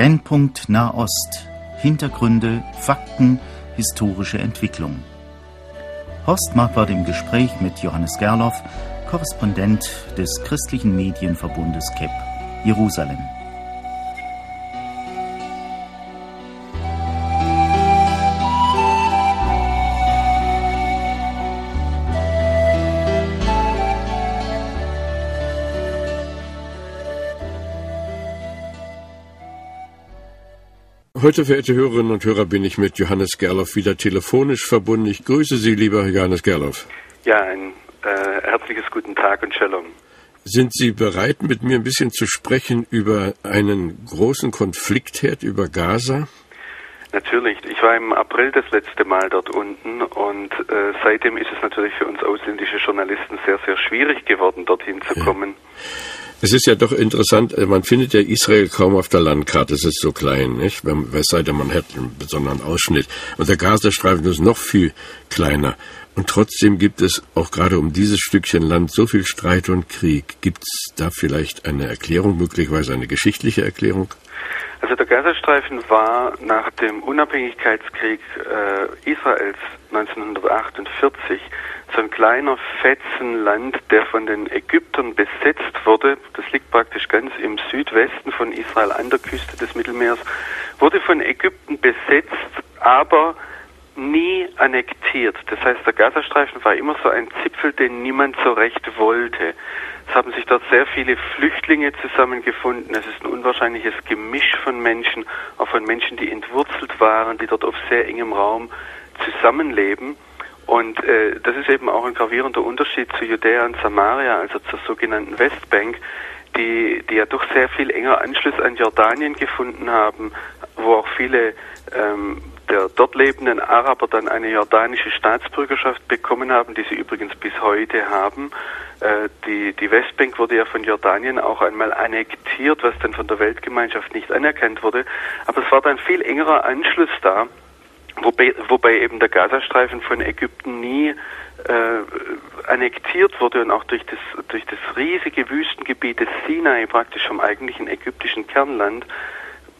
Brennpunkt Nahost. Hintergründe, Fakten, historische Entwicklung. Horst Marquardt im Gespräch mit Johannes Gerloff, Korrespondent des christlichen Medienverbundes KEP, Jerusalem. Heute, verehrte Hörerinnen und Hörer, bin ich mit Johannes Gerloff wieder telefonisch verbunden. Ich grüße Sie, lieber Johannes Gerloff. Ja, ein äh, herzliches guten Tag und Shalom. Sind Sie bereit, mit mir ein bisschen zu sprechen über einen großen Konfliktherd über Gaza? Natürlich. Ich war im April das letzte Mal dort unten und äh, seitdem ist es natürlich für uns ausländische Journalisten sehr, sehr schwierig geworden, dorthin zu ja. kommen. Es ist ja doch interessant, äh, man findet ja Israel kaum auf der Landkarte, es ist so klein, nicht? Es sei denn, man hätte einen besonderen Ausschnitt. Und der Gazastreifen ist noch viel kleiner. Und trotzdem gibt es auch gerade um dieses Stückchen Land so viel Streit und Krieg. Gibt es da vielleicht eine Erklärung, möglicherweise eine geschichtliche Erklärung? Also der Gazastreifen war nach dem Unabhängigkeitskrieg äh, Israels 1948 so ein kleiner Fetzen Land, der von den Ägyptern besetzt wurde. Das liegt praktisch ganz im Südwesten von Israel an der Küste des Mittelmeers. Wurde von Ägypten besetzt, aber nie annektiert. Das heißt, der Gazastreifen war immer so ein Zipfel, den niemand so recht wollte. Es haben sich dort sehr viele Flüchtlinge zusammengefunden. Es ist ein unwahrscheinliches Gemisch von Menschen, auch von Menschen, die entwurzelt waren, die dort auf sehr engem Raum zusammenleben. Und äh, das ist eben auch ein gravierender Unterschied zu Judäa und Samaria, also zur sogenannten Westbank, die, die ja doch sehr viel enger Anschluss an Jordanien gefunden haben, wo auch viele ähm, der dort lebenden Araber dann eine jordanische Staatsbürgerschaft bekommen haben, die sie übrigens bis heute haben. Äh, die, die Westbank wurde ja von Jordanien auch einmal annektiert, was dann von der Weltgemeinschaft nicht anerkannt wurde. Aber es war dann viel engerer Anschluss da Wobei, wobei eben der Gazastreifen von Ägypten nie äh, annektiert wurde und auch durch das, durch das riesige Wüstengebiet des Sinai praktisch vom eigentlichen ägyptischen Kernland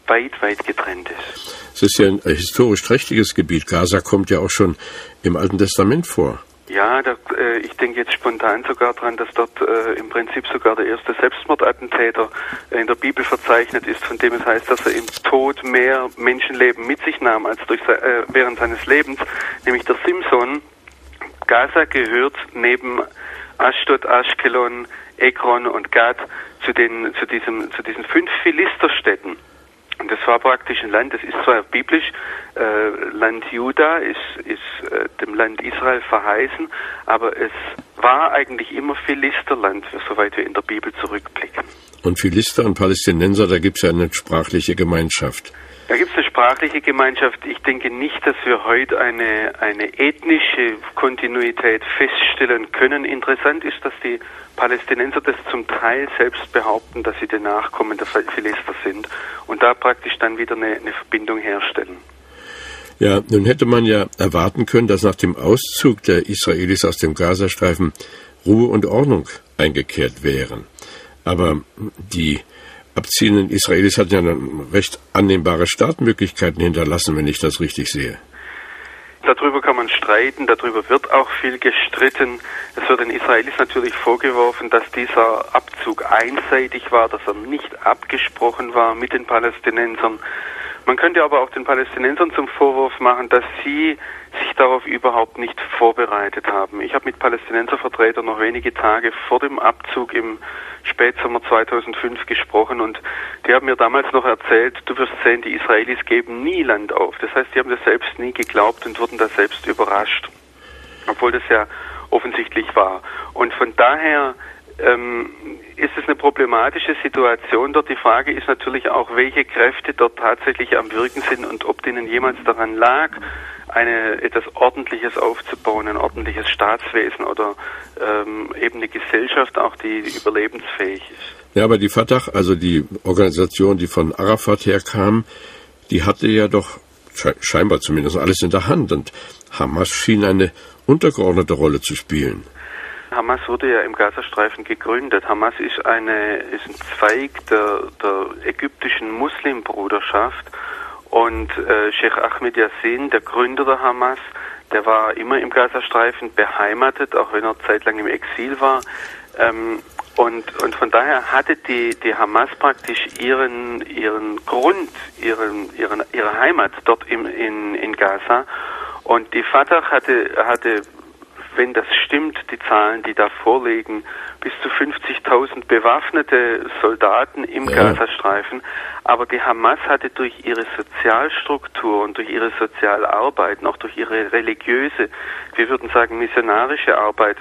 weit, weit getrennt ist. Es ist ja ein historisch trächtiges Gebiet. Gaza kommt ja auch schon im Alten Testament vor. Ja, da, äh, ich denke jetzt spontan sogar dran, dass dort äh, im Prinzip sogar der erste Selbstmordattentäter äh, in der Bibel verzeichnet ist, von dem es heißt, dass er im Tod mehr Menschenleben mit sich nahm als durch, äh, während seines Lebens, nämlich der Simson. Gaza gehört neben Ashdod, Ashkelon, Ekron und Gad zu, den, zu, diesem, zu diesen fünf Philisterstädten. Das war praktisch ein Land, das ist zwar biblisch, äh, Land Juda ist, ist äh, dem Land Israel verheißen, aber es war eigentlich immer Philisterland, soweit wir in der Bibel zurückblicken. Und Philister und Palästinenser, da gibt es ja eine sprachliche Gemeinschaft. Da gibt es eine sprachliche Gemeinschaft. Ich denke nicht, dass wir heute eine, eine ethnische Kontinuität feststellen können. Interessant ist, dass die Palästinenser das zum Teil selbst behaupten, dass sie die Nachkommen der Philister sind und da praktisch dann wieder eine, eine Verbindung herstellen. Ja, nun hätte man ja erwarten können, dass nach dem Auszug der Israelis aus dem Gazastreifen Ruhe und Ordnung eingekehrt wären. Aber die abziehenden Israelis hatten ja recht annehmbare Startmöglichkeiten hinterlassen, wenn ich das richtig sehe. Darüber kann man streiten, darüber wird auch viel gestritten. Es wird den Israelis natürlich vorgeworfen, dass dieser Abzug einseitig war, dass er nicht abgesprochen war mit den Palästinensern. Man könnte aber auch den Palästinensern zum Vorwurf machen, dass sie sich darauf überhaupt nicht vorbereitet haben. Ich habe mit Palästinenservertretern noch wenige Tage vor dem Abzug im Spätsommer 2005 gesprochen und die haben mir damals noch erzählt, du wirst sehen, die Israelis geben nie Land auf. Das heißt, die haben das selbst nie geglaubt und wurden da selbst überrascht, obwohl das ja offensichtlich war. Und von daher ähm, ist es eine problematische Situation dort. Die Frage ist natürlich auch, welche Kräfte dort tatsächlich am Wirken sind und ob denen jemals daran lag, eine, etwas Ordentliches aufzubauen, ein ordentliches Staatswesen oder ähm, eben eine Gesellschaft auch, die überlebensfähig ist. Ja, aber die Fatah, also die Organisation, die von Arafat herkam, die hatte ja doch scheinbar zumindest alles in der Hand und Hamas schien eine untergeordnete Rolle zu spielen. Hamas wurde ja im Gazastreifen gegründet. Hamas ist, eine, ist ein Zweig der, der ägyptischen Muslimbruderschaft und äh, Sheikh Ahmed Yassin, der Gründer der Hamas, der war immer im Gazastreifen beheimatet, auch wenn er zeitlang im Exil war. Ähm, und, und von daher hatte die, die Hamas praktisch ihren, ihren Grund, ihren, ihren, ihre Heimat dort im, in, in Gaza. Und die Fatah hatte, hatte, wenn das stimmt, die Zahlen, die da vorliegen, bis zu 50.000 bewaffnete Soldaten im ja. Gazastreifen. Aber die Hamas hatte durch ihre Sozialstruktur und durch ihre Sozialarbeit, auch durch ihre religiöse, wir würden sagen missionarische Arbeit,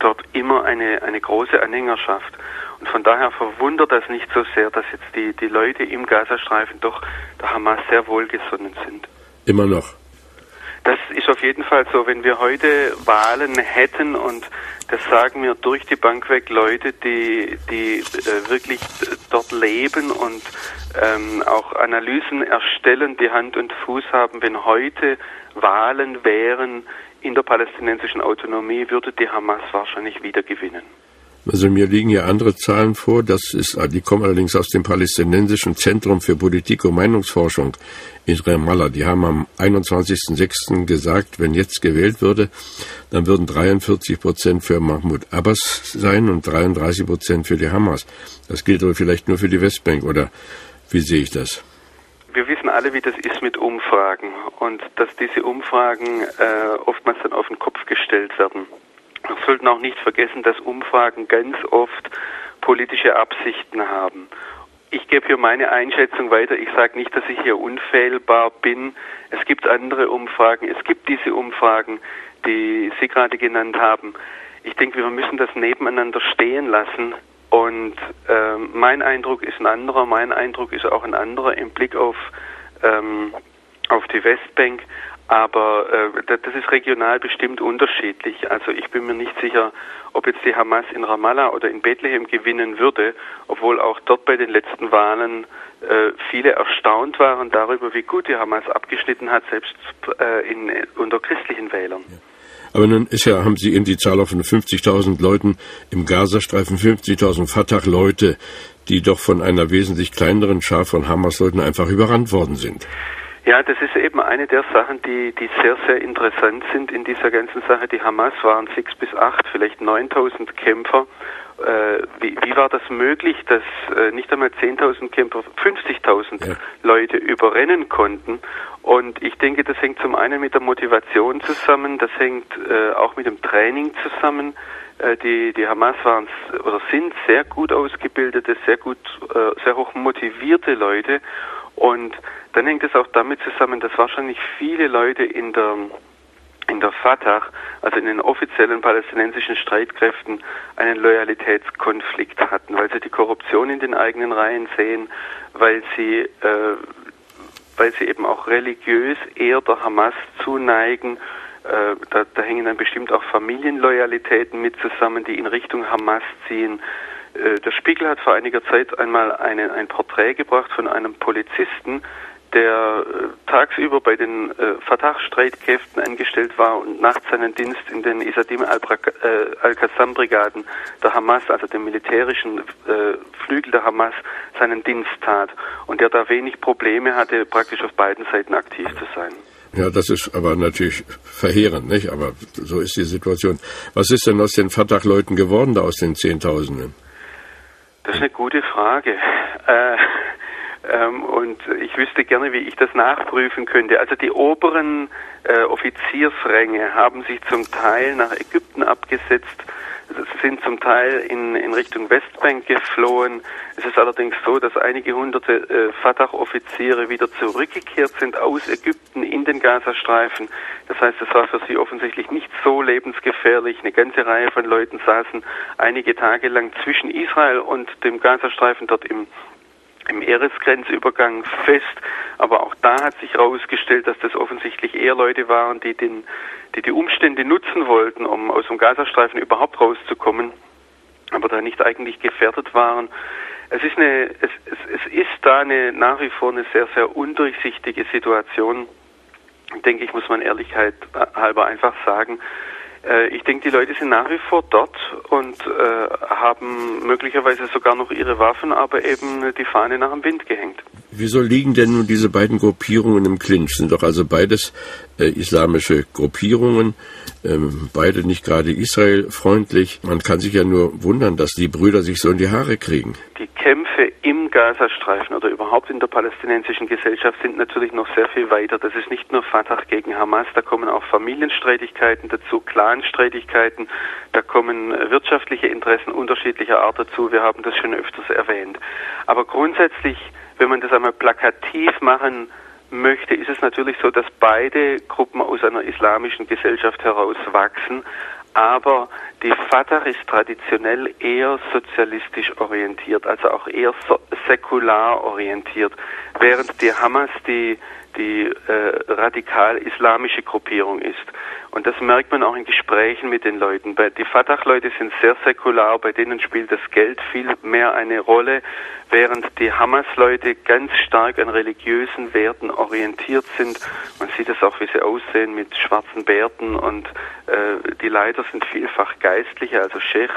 dort immer eine, eine große Anhängerschaft. Und von daher verwundert das nicht so sehr, dass jetzt die, die Leute im Gazastreifen doch der Hamas sehr wohlgesonnen sind. Immer noch. Das ist auf jeden Fall so. Wenn wir heute Wahlen hätten und das sagen mir durch die Bank weg Leute, die, die äh, wirklich dort leben und ähm, auch Analysen erstellen, die Hand und Fuß haben, wenn heute Wahlen wären, in der palästinensischen Autonomie würde die Hamas wahrscheinlich wieder gewinnen. Also mir liegen ja andere Zahlen vor, das ist, die kommen allerdings aus dem palästinensischen Zentrum für Politik und Meinungsforschung in Ramallah. Die haben am 21.06. gesagt, wenn jetzt gewählt würde, dann würden 43 Prozent für Mahmoud Abbas sein und 33 Prozent für die Hamas. Das gilt aber vielleicht nur für die Westbank, oder wie sehe ich das? wir wissen alle, wie das ist mit Umfragen und dass diese Umfragen äh, oftmals dann auf den Kopf gestellt werden. Wir sollten auch nicht vergessen, dass Umfragen ganz oft politische Absichten haben. Ich gebe hier meine Einschätzung weiter. Ich sage nicht, dass ich hier unfehlbar bin. Es gibt andere Umfragen. Es gibt diese Umfragen, die Sie gerade genannt haben. Ich denke, wir müssen das nebeneinander stehen lassen. Und äh, mein Eindruck ist ein anderer, mein Eindruck ist auch ein anderer im Blick auf, ähm, auf die Westbank. Aber äh, das ist regional bestimmt unterschiedlich. Also ich bin mir nicht sicher, ob jetzt die Hamas in Ramallah oder in Bethlehem gewinnen würde, obwohl auch dort bei den letzten Wahlen äh, viele erstaunt waren darüber, wie gut die Hamas abgeschnitten hat, selbst äh, in, unter christlichen Wählern. Ja. Aber nun ist ja, haben Sie eben die Zahl von 50.000 Leuten im Gazastreifen, 50.000 Fatah-Leute, die doch von einer wesentlich kleineren Schar von Hamas-Leuten einfach überrannt worden sind. Ja, das ist eben eine der Sachen, die, die sehr, sehr interessant sind in dieser ganzen Sache. Die Hamas waren sechs bis acht, vielleicht 9000 Kämpfer. Äh, wie, wie, war das möglich, dass äh, nicht einmal 10.000 Kämpfer 50.000 ja. Leute überrennen konnten? Und ich denke, das hängt zum einen mit der Motivation zusammen, das hängt äh, auch mit dem Training zusammen. Äh, die, die Hamas waren oder sind sehr gut ausgebildete, sehr gut, äh, sehr hoch motivierte Leute. Und dann hängt es auch damit zusammen, dass wahrscheinlich viele Leute in der in der Fatah, also in den offiziellen palästinensischen Streitkräften, einen Loyalitätskonflikt hatten, weil sie die Korruption in den eigenen Reihen sehen, weil sie äh, weil sie eben auch religiös eher der Hamas zuneigen. Äh, da, da, hängen dann bestimmt auch Familienloyalitäten mit zusammen, die in Richtung Hamas ziehen. Äh, der Spiegel hat vor einiger Zeit einmal eine, ein Porträt gebracht von einem Polizisten, der äh, tagsüber bei den äh, Fatah-Streitkräften angestellt war und nachts seinen Dienst in den Isadim al-Qassam-Brigaden der Hamas, also dem militärischen äh, Flügel der Hamas, seinen Dienst tat und der da wenig Probleme hatte, praktisch auf beiden Seiten aktiv zu sein. Ja, das ist aber natürlich verheerend, nicht? Aber so ist die Situation. Was ist denn aus den Fatah-Leuten geworden, da aus den Zehntausenden? Das ist eine gute Frage. Äh, ähm, und ich wüsste gerne, wie ich das nachprüfen könnte. Also die oberen äh, Offiziersränge haben sich zum Teil nach Ägypten abgesetzt, sind zum Teil in, in Richtung Westbank geflohen. Es ist allerdings so, dass einige hunderte äh, Fatah-Offiziere wieder zurückgekehrt sind aus Ägypten den Gazastreifen. Das heißt, es war für sie offensichtlich nicht so lebensgefährlich. Eine ganze Reihe von Leuten saßen einige Tage lang zwischen Israel und dem Gazastreifen dort im im Eresgrenzübergang fest. Aber auch da hat sich herausgestellt, dass das offensichtlich eher Leute waren, die, den, die die Umstände nutzen wollten, um aus dem Gazastreifen überhaupt rauszukommen, aber da nicht eigentlich gefährdet waren. Es ist, eine, es, es, es ist da eine, nach wie vor eine sehr, sehr undurchsichtige Situation, denke ich, muss man Ehrlichkeit halber einfach sagen. Äh, ich denke, die Leute sind nach wie vor dort und äh, haben möglicherweise sogar noch ihre Waffen, aber eben die Fahne nach dem Wind gehängt. Wieso liegen denn nun diese beiden Gruppierungen im Clinch? Sind doch also beides äh, islamische Gruppierungen, ähm, beide nicht gerade israelfreundlich. Man kann sich ja nur wundern, dass die Brüder sich so in die Haare kriegen. Die im Gazastreifen oder überhaupt in der palästinensischen Gesellschaft sind natürlich noch sehr viel weiter. Das ist nicht nur Fatah gegen Hamas, da kommen auch Familienstreitigkeiten dazu, Clanstreitigkeiten, da kommen wirtschaftliche Interessen unterschiedlicher Art dazu. Wir haben das schon öfters erwähnt. Aber grundsätzlich wenn man das einmal plakativ machen möchte, ist es natürlich so, dass beide Gruppen aus einer islamischen Gesellschaft herauswachsen, aber die Fatah ist traditionell eher sozialistisch orientiert, also auch eher so säkular orientiert, während die Hamas die die äh, radikal-islamische Gruppierung ist. Und das merkt man auch in Gesprächen mit den Leuten. Die Fatah-Leute sind sehr säkular, bei denen spielt das Geld viel mehr eine Rolle, während die Hamas-Leute ganz stark an religiösen Werten orientiert sind. Man sieht es auch, wie sie aussehen mit schwarzen Bärten und äh, die Leiter sind vielfach Geistliche, also Scheichs.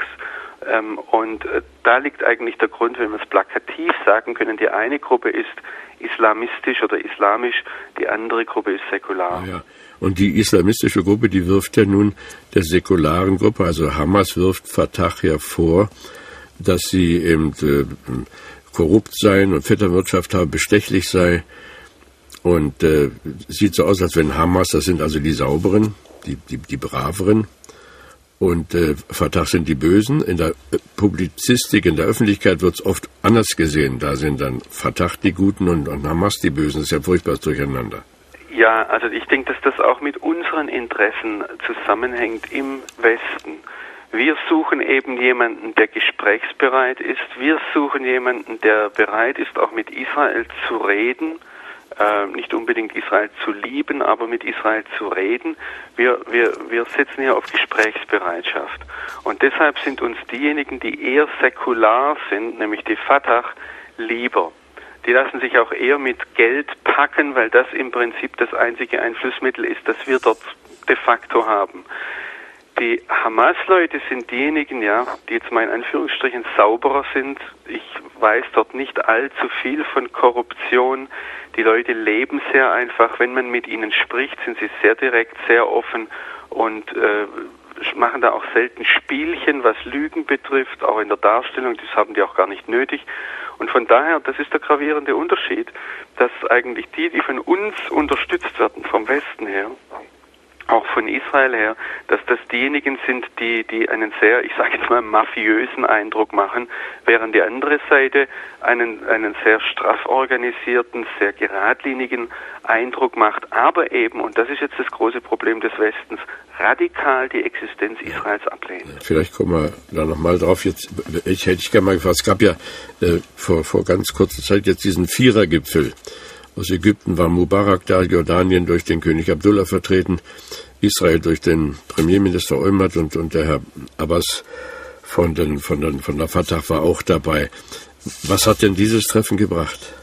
Ähm, und äh, da liegt eigentlich der Grund, wenn wir es plakativ sagen können, die eine Gruppe ist islamistisch oder islamisch, die andere Gruppe ist säkular. Ja, Und die islamistische Gruppe, die wirft ja nun der säkularen Gruppe, also Hamas wirft Fatah ja vor, dass sie eben äh, korrupt sein und Vetternwirtschaft haben, bestechlich sei. Und äh, sieht so aus, als wenn Hamas, das sind also die Sauberen, die, die, die Braveren, und äh, Fatah sind die Bösen. In der äh, Publizistik, in der Öffentlichkeit wird es oft anders gesehen. Da sind dann Fatah die Guten und, und Hamas die Bösen. Das ist ja furchtbares Durcheinander. Ja, also ich denke, dass das auch mit unseren Interessen zusammenhängt im Westen. Wir suchen eben jemanden, der gesprächsbereit ist. Wir suchen jemanden, der bereit ist, auch mit Israel zu reden äh, nicht unbedingt Israel zu lieben, aber mit Israel zu reden. Wir, wir, wir setzen hier auf Gesprächsbereitschaft. Und deshalb sind uns diejenigen, die eher säkular sind, nämlich die Fatah, lieber. Die lassen sich auch eher mit Geld packen, weil das im Prinzip das einzige Einflussmittel ist, das wir dort de facto haben. Die Hamas-Leute sind diejenigen, ja, die jetzt mal in Anführungsstrichen sauberer sind. Ich weiß dort nicht allzu viel von Korruption. Die Leute leben sehr einfach. Wenn man mit ihnen spricht, sind sie sehr direkt, sehr offen und äh, machen da auch selten Spielchen, was Lügen betrifft, auch in der Darstellung. Das haben die auch gar nicht nötig. Und von daher, das ist der gravierende Unterschied, dass eigentlich die, die von uns unterstützt werden, vom Westen her, auch von Israel her, dass das diejenigen sind, die, die einen sehr, ich sage jetzt mal, mafiösen Eindruck machen, während die andere Seite einen, einen sehr straff organisierten, sehr geradlinigen Eindruck macht, aber eben, und das ist jetzt das große Problem des Westens, radikal die Existenz Israels ablehnt. Vielleicht kommen wir da nochmal drauf. Jetzt ich, hätte ich gerne mal gefragt, es gab ja äh, vor, vor ganz kurzer Zeit jetzt diesen Vierergipfel aus Ägypten war Mubarak da, Jordanien durch den König Abdullah vertreten, Israel durch den Premierminister Olmert und, und der Herr Abbas von, den, von, den, von der Fatah war auch dabei. Was hat denn dieses Treffen gebracht?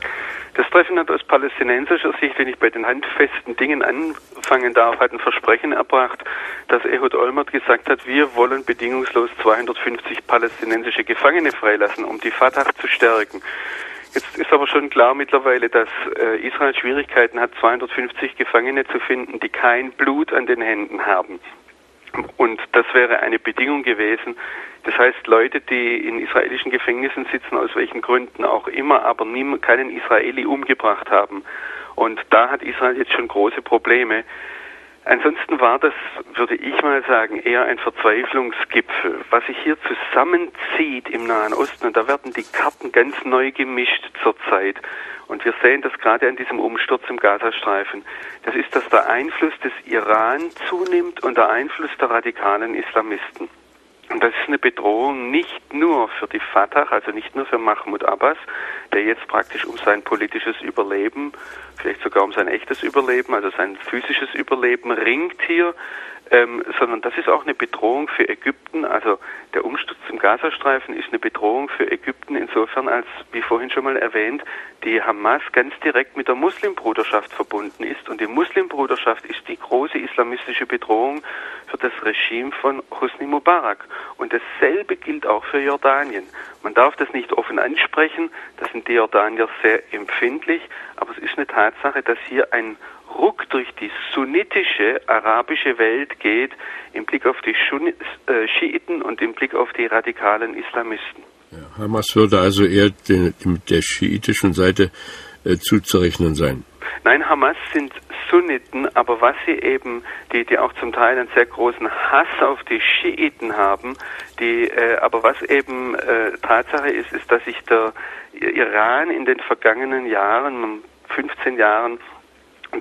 Das Treffen hat aus palästinensischer Sicht, wenn ich bei den handfesten Dingen anfangen darf, hat ein Versprechen erbracht, dass Ehud Olmert gesagt hat, wir wollen bedingungslos 250 palästinensische Gefangene freilassen, um die Fatah zu stärken. Jetzt ist aber schon klar mittlerweile, dass äh, Israel Schwierigkeiten hat, 250 Gefangene zu finden, die kein Blut an den Händen haben. Und das wäre eine Bedingung gewesen. Das heißt, Leute, die in israelischen Gefängnissen sitzen, aus welchen Gründen auch immer, aber nie, keinen Israeli umgebracht haben. Und da hat Israel jetzt schon große Probleme. Ansonsten war das, würde ich mal sagen, eher ein Verzweiflungsgipfel. Was sich hier zusammenzieht im Nahen Osten, und da werden die Karten ganz neu gemischt zurzeit. Und wir sehen das gerade an diesem Umsturz im Gazastreifen. Das ist, dass der Einfluss des Iran zunimmt und der Einfluss der radikalen Islamisten. Und das ist eine Bedrohung nicht nur für die Fatah, also nicht nur für Mahmoud Abbas, der jetzt praktisch um sein politisches Überleben, vielleicht sogar um sein echtes Überleben, also sein physisches Überleben ringt hier, ähm, sondern das ist auch eine Bedrohung für Ägypten. Also der Umsturz im Gazastreifen ist eine Bedrohung für Ägypten insofern, als, wie vorhin schon mal erwähnt, die Hamas ganz direkt mit der Muslimbruderschaft verbunden ist. Und die Muslimbruderschaft ist die große islamistische Bedrohung für das Regime von Hosni Mubarak. Und dasselbe gilt auch für Jordanien. Man darf das nicht offen ansprechen, da sind die Jordanier sehr empfindlich, aber es ist eine Tatsache, dass hier ein Ruck durch die sunnitische arabische Welt geht im Blick auf die äh, Schiiten und im Blick auf die radikalen Islamisten. Ja, Hamas würde also eher den, der schiitischen Seite äh, zuzurechnen sein. Nein, Hamas sind Sunniten, aber was sie eben, die, die auch zum Teil einen sehr großen Hass auf die Schiiten haben, die, äh, aber was eben äh, Tatsache ist, ist, dass sich der Iran in den vergangenen Jahren, 15 Jahren,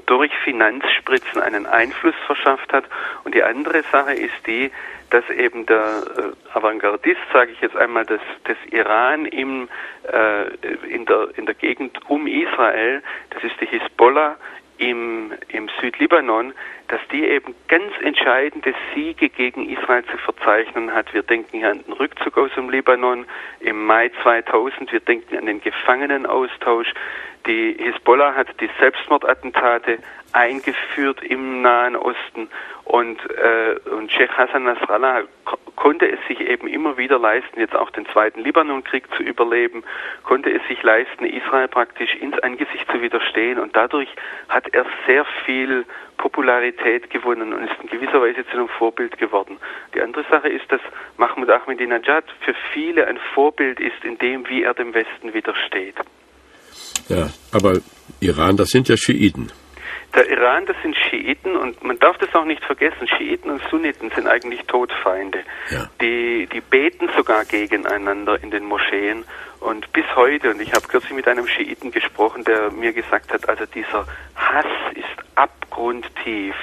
durch Finanzspritzen einen Einfluss verschafft hat. Und die andere Sache ist die, dass eben der äh, Avantgardist, sage ich jetzt einmal, des, des Iran im, äh, in, der, in der Gegend um Israel, das ist die Hisbollah im, im Südlibanon, dass die eben ganz entscheidende Siege gegen Israel zu verzeichnen hat. Wir denken hier an den Rückzug aus dem Libanon im Mai 2000, wir denken an den Gefangenenaustausch, die Hisbollah hat die Selbstmordattentate eingeführt im Nahen Osten und, äh, und Sheikh Hassan Nasrallah konnte es sich eben immer wieder leisten, jetzt auch den zweiten Libanonkrieg zu überleben, konnte es sich leisten, Israel praktisch ins Angesicht zu widerstehen. Und dadurch hat er sehr viel Popularität gewonnen und ist in gewisser Weise zu einem Vorbild geworden. Die andere Sache ist, dass Mahmoud Ahmadinejad für viele ein Vorbild ist in dem, wie er dem Westen widersteht. Ja, aber Iran, das sind ja Schiiten. Der Iran, das sind Schiiten und man darf das auch nicht vergessen, Schiiten und Sunniten sind eigentlich Todfeinde. Ja. Die, die beten sogar gegeneinander in den Moscheen und bis heute, und ich habe kürzlich mit einem Schiiten gesprochen, der mir gesagt hat, also dieser Hass ist abgrundtief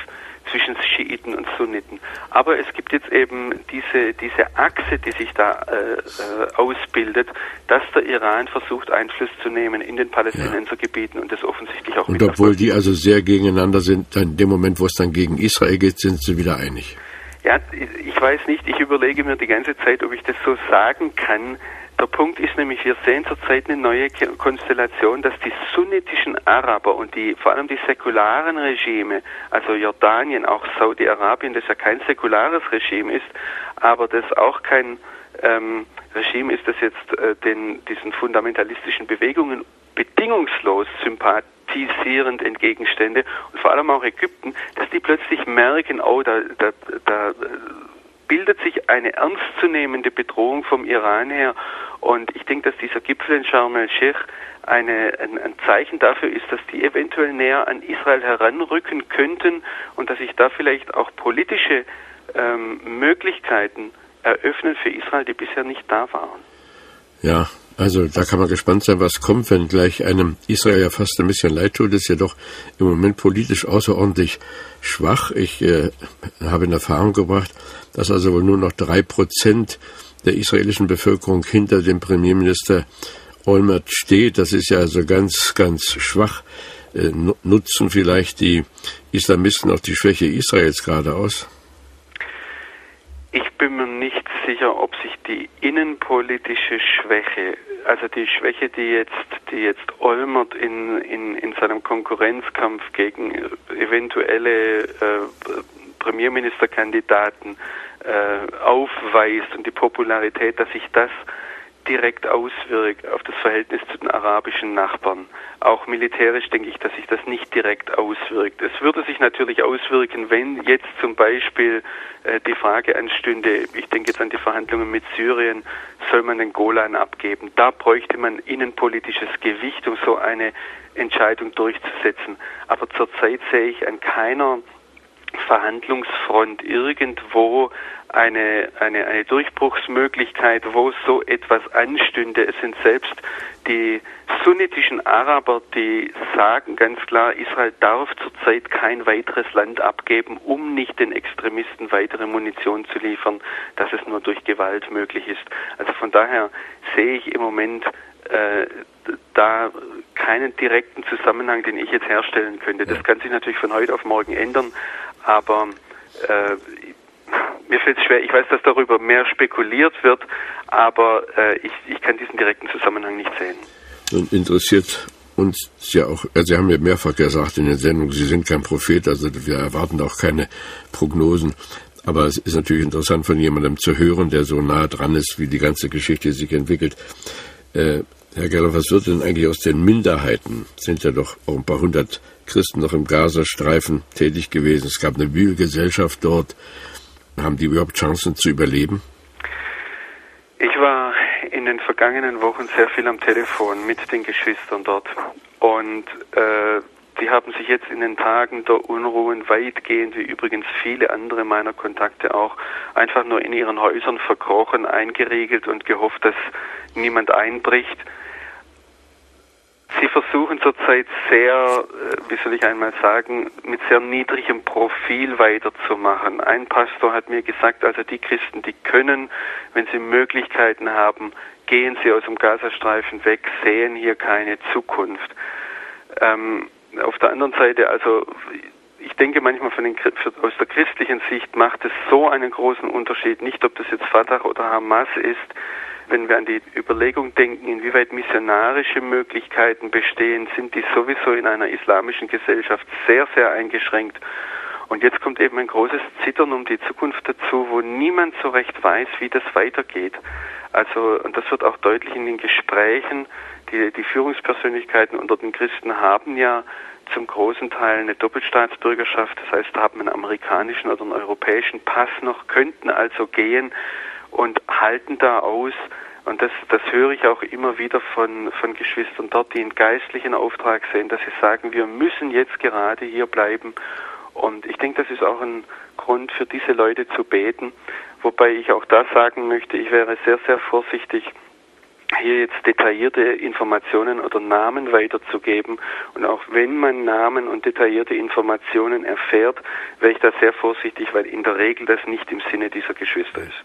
zwischen Schiiten und Sunniten. Aber es gibt jetzt eben diese, diese Achse, die sich da äh, äh, ausbildet, dass der Iran versucht, Einfluss zu nehmen in den Palästinensergebieten und das offensichtlich auch Und obwohl die also sehr gegeneinander sind, in dem Moment, wo es dann gegen Israel geht, sind sie wieder einig. Ja, ich weiß nicht, ich überlege mir die ganze Zeit, ob ich das so sagen kann, der Punkt ist nämlich, wir sehen zurzeit eine neue Konstellation, dass die sunnitischen Araber und die vor allem die säkularen Regime, also Jordanien, auch Saudi-Arabien, das ja kein säkulares Regime ist, aber das auch kein ähm, Regime ist, das jetzt äh, den, diesen fundamentalistischen Bewegungen bedingungslos sympathisierend entgegenstände. Und vor allem auch Ägypten, dass die plötzlich merken, oh, da, da, da bildet sich eine ernstzunehmende Bedrohung vom Iran her und ich denke, dass dieser Gipfel in Sharm el-Sheikh ein, ein, Zeichen dafür ist, dass die eventuell näher an Israel heranrücken könnten und dass sich da vielleicht auch politische ähm, Möglichkeiten eröffnen für Israel, die bisher nicht da waren. Ja, also da kann man gespannt sein, was kommt, wenn gleich einem Israel ja fast ein bisschen leid tut, ist ja doch im Moment politisch außerordentlich schwach. Ich äh, habe in Erfahrung gebracht, dass also wohl nur noch drei Prozent der israelischen Bevölkerung hinter dem Premierminister Olmert steht. Das ist ja also ganz, ganz schwach. Äh, nutzen vielleicht die Islamisten auch die Schwäche Israels gerade aus? Ich bin mir nicht sicher, ob sich die innenpolitische Schwäche, also die Schwäche, die jetzt, die jetzt Olmert in, in, in seinem Konkurrenzkampf gegen eventuelle äh, Premierministerkandidaten äh, aufweist und die Popularität, dass sich das direkt auswirkt auf das Verhältnis zu den arabischen Nachbarn. Auch militärisch denke ich, dass sich das nicht direkt auswirkt. Es würde sich natürlich auswirken, wenn jetzt zum Beispiel äh, die Frage anstünde, ich denke jetzt an die Verhandlungen mit Syrien, soll man den Golan abgeben? Da bräuchte man innenpolitisches Gewicht, um so eine Entscheidung durchzusetzen. Aber zurzeit sehe ich an keiner Verhandlungsfront irgendwo eine, eine, eine Durchbruchsmöglichkeit, wo so etwas anstünde. Es sind selbst die sunnitischen Araber, die sagen ganz klar, Israel darf zurzeit kein weiteres Land abgeben, um nicht den Extremisten weitere Munition zu liefern, dass es nur durch Gewalt möglich ist. Also von daher sehe ich im Moment äh, da keinen direkten Zusammenhang, den ich jetzt herstellen könnte. Das kann sich natürlich von heute auf morgen ändern, aber äh, mir fällt es schwer, ich weiß, dass darüber mehr spekuliert wird, aber äh, ich, ich kann diesen direkten Zusammenhang nicht sehen. Und interessiert uns ja auch, also Sie haben ja mehrfach gesagt in der Sendung, Sie sind kein Prophet, also wir erwarten auch keine Prognosen. Aber es ist natürlich interessant von jemandem zu hören, der so nah dran ist, wie die ganze Geschichte sich entwickelt. Äh, Herr Geller, was wird denn eigentlich aus den Minderheiten? Sind ja doch auch ein paar hundert Christen noch im Gazastreifen tätig gewesen. Es gab eine Bühlgesellschaft dort. Haben die überhaupt Chancen zu überleben? Ich war in den vergangenen Wochen sehr viel am Telefon mit den Geschwistern dort. Und äh, die haben sich jetzt in den Tagen der Unruhen weitgehend, wie übrigens viele andere meiner Kontakte auch, einfach nur in ihren Häusern verkrochen, eingeriegelt und gehofft, dass niemand einbricht. Sie versuchen zurzeit sehr, äh, wie soll ich einmal sagen, mit sehr niedrigem Profil weiterzumachen. Ein Pastor hat mir gesagt, also die Christen, die können, wenn sie Möglichkeiten haben, gehen sie aus dem Gazastreifen weg, sehen hier keine Zukunft. Ähm, auf der anderen Seite, also ich denke manchmal den, aus der christlichen Sicht macht es so einen großen Unterschied, nicht ob das jetzt Fatah oder Hamas ist, wenn wir an die Überlegung denken, inwieweit missionarische Möglichkeiten bestehen, sind die sowieso in einer islamischen Gesellschaft sehr, sehr eingeschränkt. Und jetzt kommt eben ein großes Zittern um die Zukunft dazu, wo niemand so recht weiß, wie das weitergeht. Also, und das wird auch deutlich in den Gesprächen. Die, die Führungspersönlichkeiten unter den Christen haben ja zum großen Teil eine Doppelstaatsbürgerschaft, das heißt, haben einen amerikanischen oder einen europäischen Pass noch, könnten also gehen und halten da aus. Und das, das höre ich auch immer wieder von, von Geschwistern dort, die einen geistlichen Auftrag sehen, dass sie sagen, wir müssen jetzt gerade hier bleiben. Und ich denke, das ist auch ein Grund für diese Leute zu beten. Wobei ich auch da sagen möchte, ich wäre sehr, sehr vorsichtig, hier jetzt detaillierte Informationen oder Namen weiterzugeben. Und auch wenn man Namen und detaillierte Informationen erfährt, wäre ich da sehr vorsichtig, weil in der Regel das nicht im Sinne dieser Geschwister ist.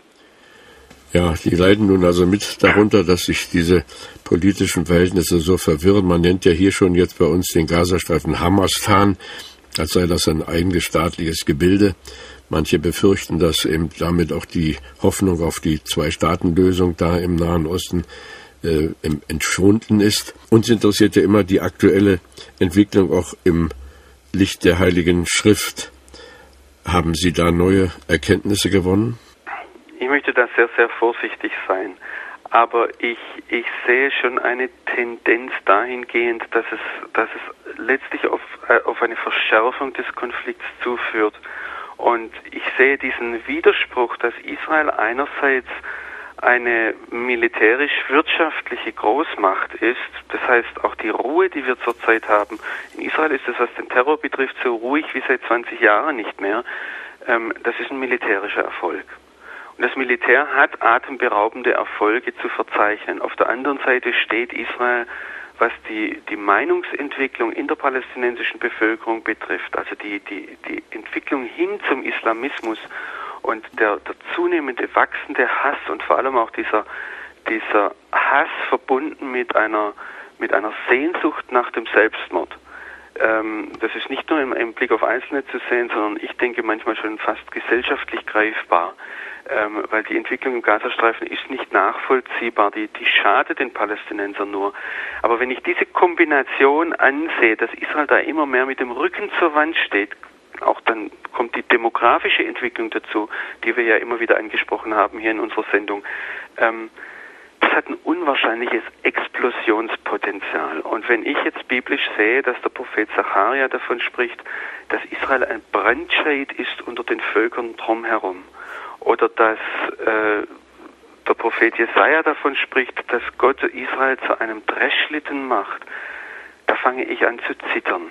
Ja, die leiden nun also mit darunter, dass sich diese politischen Verhältnisse so verwirren. Man nennt ja hier schon jetzt bei uns den Gazastreifen Hamastan, als sei das ein eigenes staatliches Gebilde. Manche befürchten, dass eben damit auch die Hoffnung auf die Zwei-Staaten-Lösung da im Nahen Osten äh, entschwunden ist. Uns interessiert ja immer die aktuelle Entwicklung auch im Licht der Heiligen Schrift. Haben Sie da neue Erkenntnisse gewonnen? Möchte da sehr, sehr vorsichtig sein. Aber ich, ich sehe schon eine Tendenz dahingehend, dass es, dass es letztlich auf, äh, auf eine Verschärfung des Konflikts zuführt. Und ich sehe diesen Widerspruch, dass Israel einerseits eine militärisch-wirtschaftliche Großmacht ist. Das heißt, auch die Ruhe, die wir zurzeit haben. In Israel ist es, was den Terror betrifft, so ruhig wie seit 20 Jahren nicht mehr. Ähm, das ist ein militärischer Erfolg. Das Militär hat atemberaubende Erfolge zu verzeichnen. Auf der anderen Seite steht Israel was die, die Meinungsentwicklung in der palästinensischen Bevölkerung betrifft, also die, die, die Entwicklung hin zum Islamismus und der, der zunehmende wachsende Hass und vor allem auch dieser, dieser Hass verbunden mit einer, mit einer Sehnsucht nach dem Selbstmord. Ähm, das ist nicht nur im Blick auf Einzelne zu sehen, sondern ich denke manchmal schon fast gesellschaftlich greifbar ähm, weil die Entwicklung im Gazastreifen ist nicht nachvollziehbar, die, die schadet den Palästinensern nur. Aber wenn ich diese Kombination ansehe, dass Israel da immer mehr mit dem Rücken zur Wand steht, auch dann kommt die demografische Entwicklung dazu, die wir ja immer wieder angesprochen haben hier in unserer Sendung. Ähm, das hat ein unwahrscheinliches Explosionspotenzial. Und wenn ich jetzt biblisch sehe, dass der Prophet Zacharia davon spricht, dass Israel ein Brandscheit ist unter den Völkern drumherum, oder dass äh, der Prophet Jesaja davon spricht, dass Gott Israel zu einem Dreschlitten macht, da fange ich an zu zittern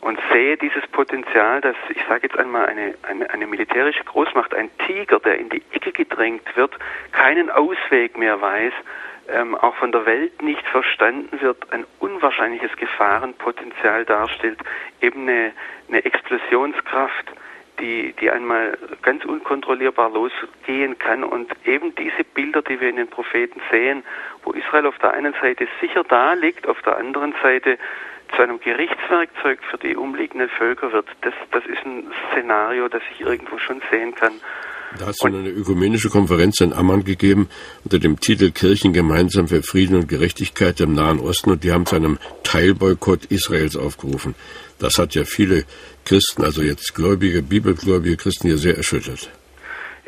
und sehe dieses Potenzial, dass, ich sage jetzt einmal, eine, eine, eine militärische Großmacht, ein Tiger, der in die Ecke gedrängt wird, keinen Ausweg mehr weiß, ähm, auch von der Welt nicht verstanden wird, ein unwahrscheinliches Gefahrenpotenzial darstellt, eben eine, eine Explosionskraft, die, die einmal ganz unkontrollierbar losgehen kann. Und eben diese Bilder, die wir in den Propheten sehen, wo Israel auf der einen Seite sicher da liegt, auf der anderen Seite zu einem Gerichtswerkzeug für die umliegenden Völker wird, das, das ist ein Szenario, das ich irgendwo schon sehen kann. Da hat es eine ökumenische Konferenz in Amman gegeben unter dem Titel Kirchen gemeinsam für Frieden und Gerechtigkeit im Nahen Osten und die haben zu einem Teilboykott Israels aufgerufen. Das hat ja viele Christen, also jetzt gläubige, bibelgläubige Christen hier sehr erschüttert.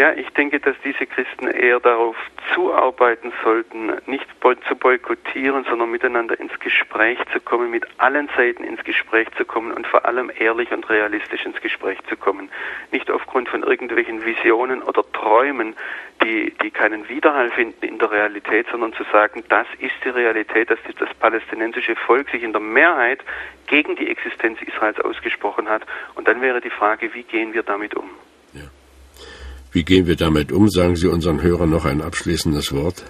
Ja, ich denke, dass diese Christen eher darauf zuarbeiten sollten, nicht zu boykottieren, sondern miteinander ins Gespräch zu kommen, mit allen Seiten ins Gespräch zu kommen und vor allem ehrlich und realistisch ins Gespräch zu kommen. Nicht aufgrund von irgendwelchen Visionen oder Träumen, die, die keinen Widerhall finden in der Realität, sondern zu sagen, das ist die Realität, dass das palästinensische Volk sich in der Mehrheit gegen die Existenz Israels ausgesprochen hat. Und dann wäre die Frage, wie gehen wir damit um? Wie gehen wir damit um? Sagen Sie unseren Hörern noch ein abschließendes Wort.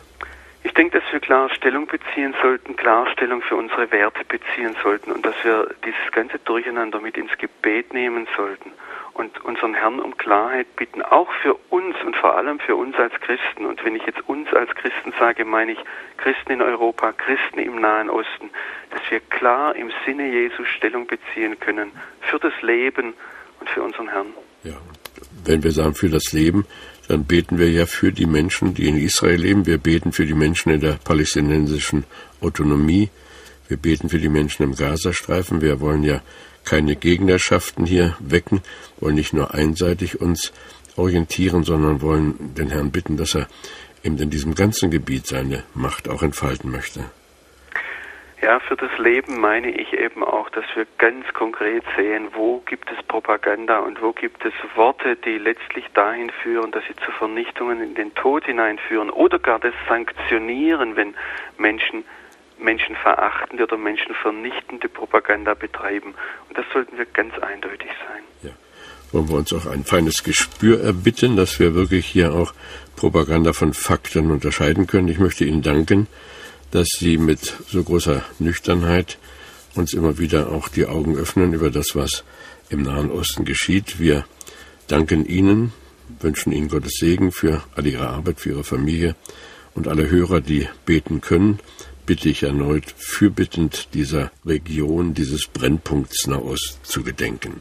Ich denke, dass wir klar Stellung beziehen sollten, Klarstellung für unsere Werte beziehen sollten und dass wir dieses ganze Durcheinander mit ins Gebet nehmen sollten und unseren Herrn um Klarheit bitten, auch für uns und vor allem für uns als Christen. Und wenn ich jetzt uns als Christen sage, meine ich Christen in Europa, Christen im Nahen Osten, dass wir klar im Sinne Jesus Stellung beziehen können für das Leben und für unseren Herrn. Ja, wenn wir sagen für das Leben, dann beten wir ja für die Menschen, die in Israel leben. Wir beten für die Menschen in der palästinensischen Autonomie. Wir beten für die Menschen im Gazastreifen. Wir wollen ja keine Gegnerschaften hier wecken, wollen nicht nur einseitig uns orientieren, sondern wollen den Herrn bitten, dass er eben in diesem ganzen Gebiet seine Macht auch entfalten möchte. Ja, für das Leben meine ich eben auch, dass wir ganz konkret sehen, wo gibt es Propaganda und wo gibt es Worte, die letztlich dahin führen, dass sie zu Vernichtungen in den Tod hineinführen oder gar das Sanktionieren, wenn Menschen Menschen verachtende oder Menschen vernichtende Propaganda betreiben. Und das sollten wir ganz eindeutig sein. Ja. Wollen wir uns auch ein feines Gespür erbitten, dass wir wirklich hier auch Propaganda von Fakten unterscheiden können. Ich möchte Ihnen danken dass Sie mit so großer Nüchternheit uns immer wieder auch die Augen öffnen über das, was im Nahen Osten geschieht. Wir danken Ihnen, wünschen Ihnen Gottes Segen für all Ihre Arbeit, für Ihre Familie und alle Hörer, die beten können, bitte ich erneut fürbittend dieser Region, dieses Brennpunkts Nahost zu gedenken.